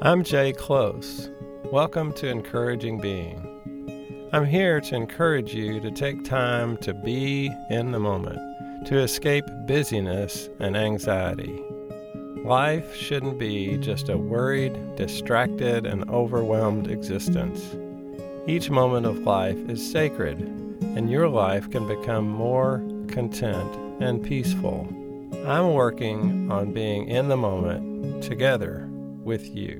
I'm Jay Close. Welcome to Encouraging Being. I'm here to encourage you to take time to be in the moment, to escape busyness and anxiety. Life shouldn't be just a worried, distracted, and overwhelmed existence. Each moment of life is sacred, and your life can become more content and peaceful. I'm working on being in the moment together with you.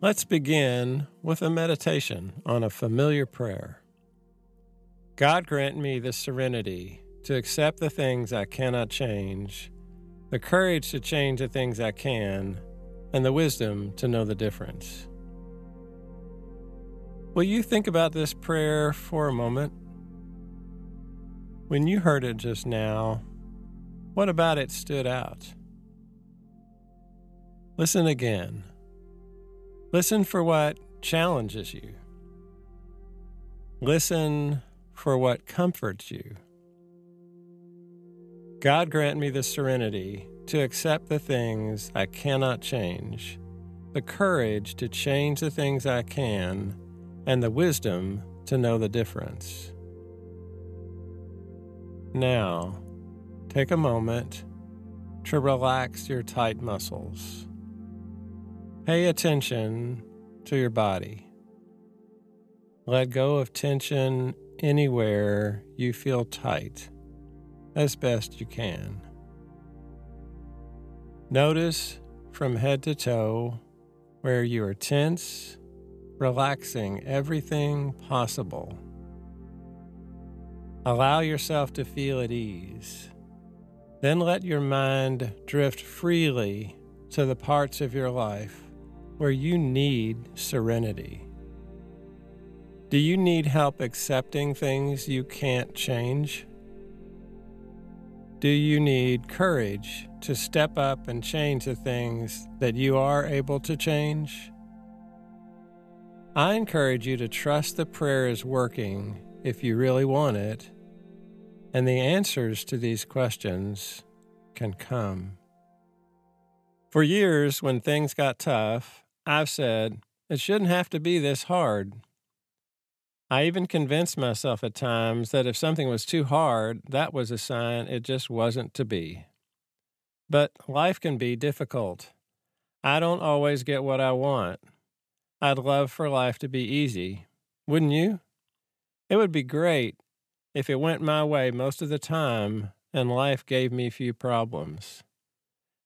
Let's begin with a meditation on a familiar prayer. God grant me the serenity to accept the things I cannot change, the courage to change the things I can, and the wisdom to know the difference. Will you think about this prayer for a moment? When you heard it just now, what about it stood out? Listen again. Listen for what challenges you. Listen for what comforts you. God grant me the serenity to accept the things I cannot change, the courage to change the things I can, and the wisdom to know the difference. Now, take a moment to relax your tight muscles. Pay attention to your body. Let go of tension anywhere you feel tight as best you can. Notice from head to toe where you are tense, relaxing everything possible. Allow yourself to feel at ease. Then let your mind drift freely to the parts of your life where you need serenity? Do you need help accepting things you can't change? Do you need courage to step up and change the things that you are able to change? I encourage you to trust the prayer is working if you really want it, and the answers to these questions can come. For years, when things got tough, I've said, it shouldn't have to be this hard. I even convinced myself at times that if something was too hard, that was a sign it just wasn't to be. But life can be difficult. I don't always get what I want. I'd love for life to be easy. Wouldn't you? It would be great if it went my way most of the time and life gave me few problems.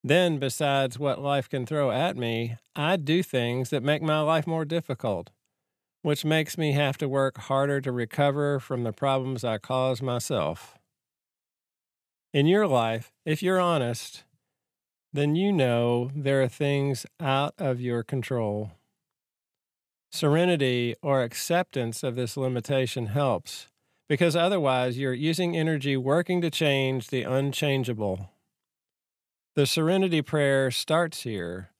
Then, besides what life can throw at me, I do things that make my life more difficult, which makes me have to work harder to recover from the problems I cause myself. In your life, if you're honest, then you know there are things out of your control. Serenity or acceptance of this limitation helps, because otherwise you're using energy working to change the unchangeable. The serenity prayer starts here,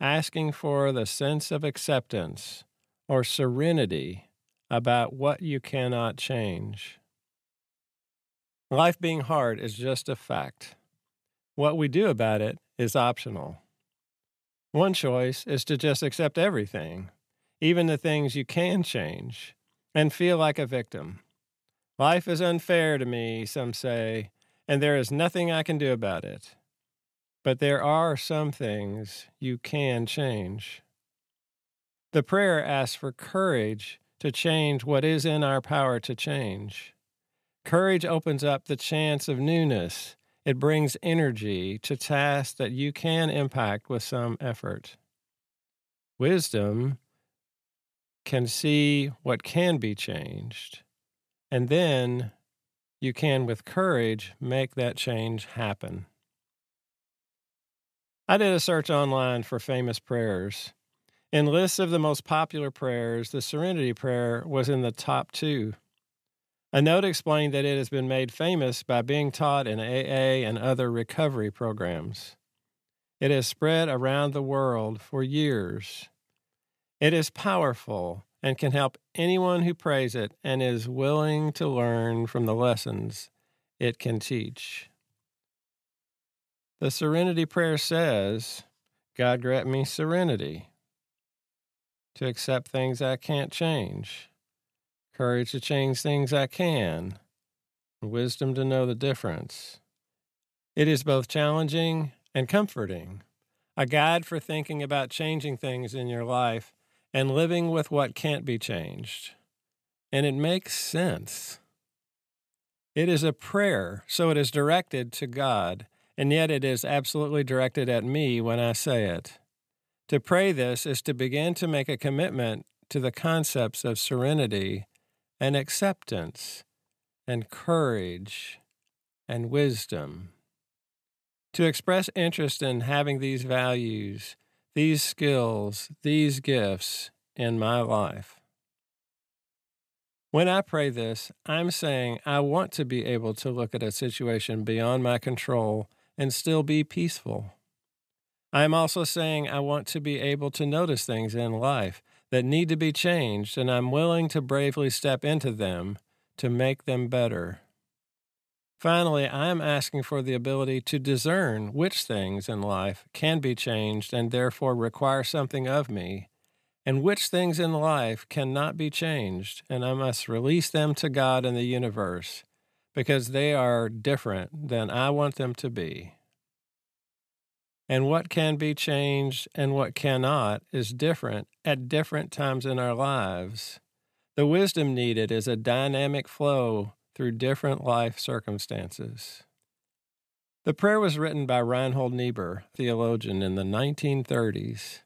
asking for the sense of acceptance or serenity about what you cannot change. Life being hard is just a fact. What we do about it is optional. One choice is to just accept everything, even the things you can change, and feel like a victim. Life is unfair to me, some say, and there is nothing I can do about it. But there are some things you can change. The prayer asks for courage to change what is in our power to change. Courage opens up the chance of newness. It brings energy to tasks that you can impact with some effort. Wisdom can see what can be changed, and then you can, with courage, make that change happen. I did a search online for famous prayers. In lists of the most popular prayers, the Serenity Prayer was in the top two. A note explained that it has been made famous by being taught in AA and other recovery programs. It has spread around the world for years. It is powerful and can help anyone who prays it and is willing to learn from the lessons it can teach. The serenity prayer says, God grant me serenity to accept things I can't change, courage to change things I can, wisdom to know the difference. It is both challenging and comforting, a guide for thinking about changing things in your life and living with what can't be changed. And it makes sense. It is a prayer, so it is directed to God, and yet it is absolutely directed at me when I say it. To pray this is to begin to make a commitment to the concepts of serenity and acceptance and courage and wisdom. To express interest in having these values, these skills, these gifts in my life. When I pray this, I'm saying I want to be able to look at a situation beyond my control and still be peaceful. I am also saying I want to be able to notice things in life that need to be changed, and I'm willing to bravely step into them to make them better. Finally, I am asking for the ability to discern which things in life can be changed and therefore require something of me, and which things in life cannot be changed, and I must release them to God and the universe because they are different than I want them to be. And what can be changed and what cannot is different at different times in our lives. The wisdom needed is a dynamic flow through different life circumstances. The prayer was written by Reinhold Niebuhr, theologian, in the 1930s.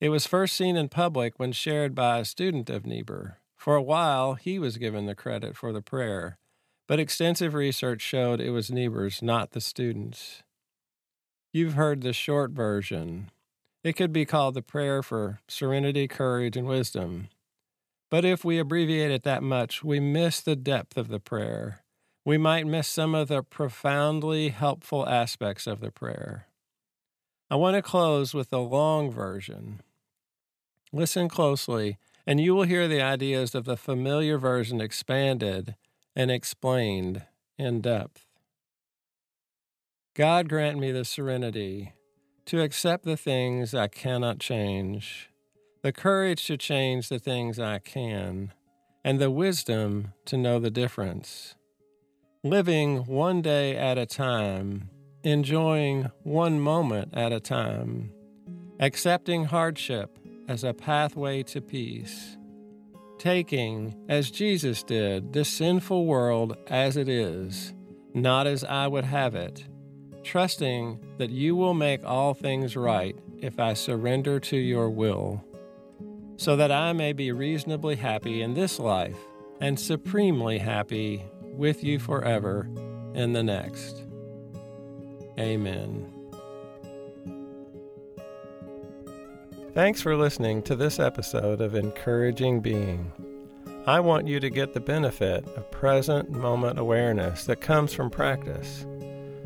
It was first seen in public when shared by a student of Niebuhr. For a while, he was given the credit for the prayer, but extensive research showed it was Niebuhr's, not the student's. You've heard the short version. It could be called the prayer for serenity, courage, and wisdom. But if we abbreviate it that much, we miss the depth of the prayer. We might miss some of the profoundly helpful aspects of the prayer. I want to close with the long version. Listen closely, and you will hear the ideas of the familiar version expanded and explained in depth. God grant me the serenity to accept the things I cannot change the courage to change the things I can, and the wisdom to know the difference. Living one day at a time, enjoying one moment at a time, accepting hardship as a pathway to peace, taking, as Jesus did, this sinful world as it is, not as I would have it, trusting that you will make all things right if I surrender to your will so that I may be reasonably happy in this life and supremely happy with you forever in the next. Amen. Thanks for listening to this episode of Encouraging Being. I want you to get the benefit of present moment awareness that comes from practice.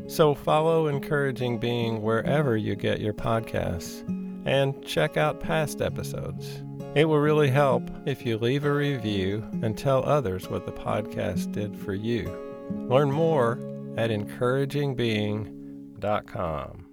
So follow Encouraging Being wherever you get your podcasts and check out past episodes. It will really help if you leave a review and tell others what the podcast did for you. Learn more at encouragingbeing.com.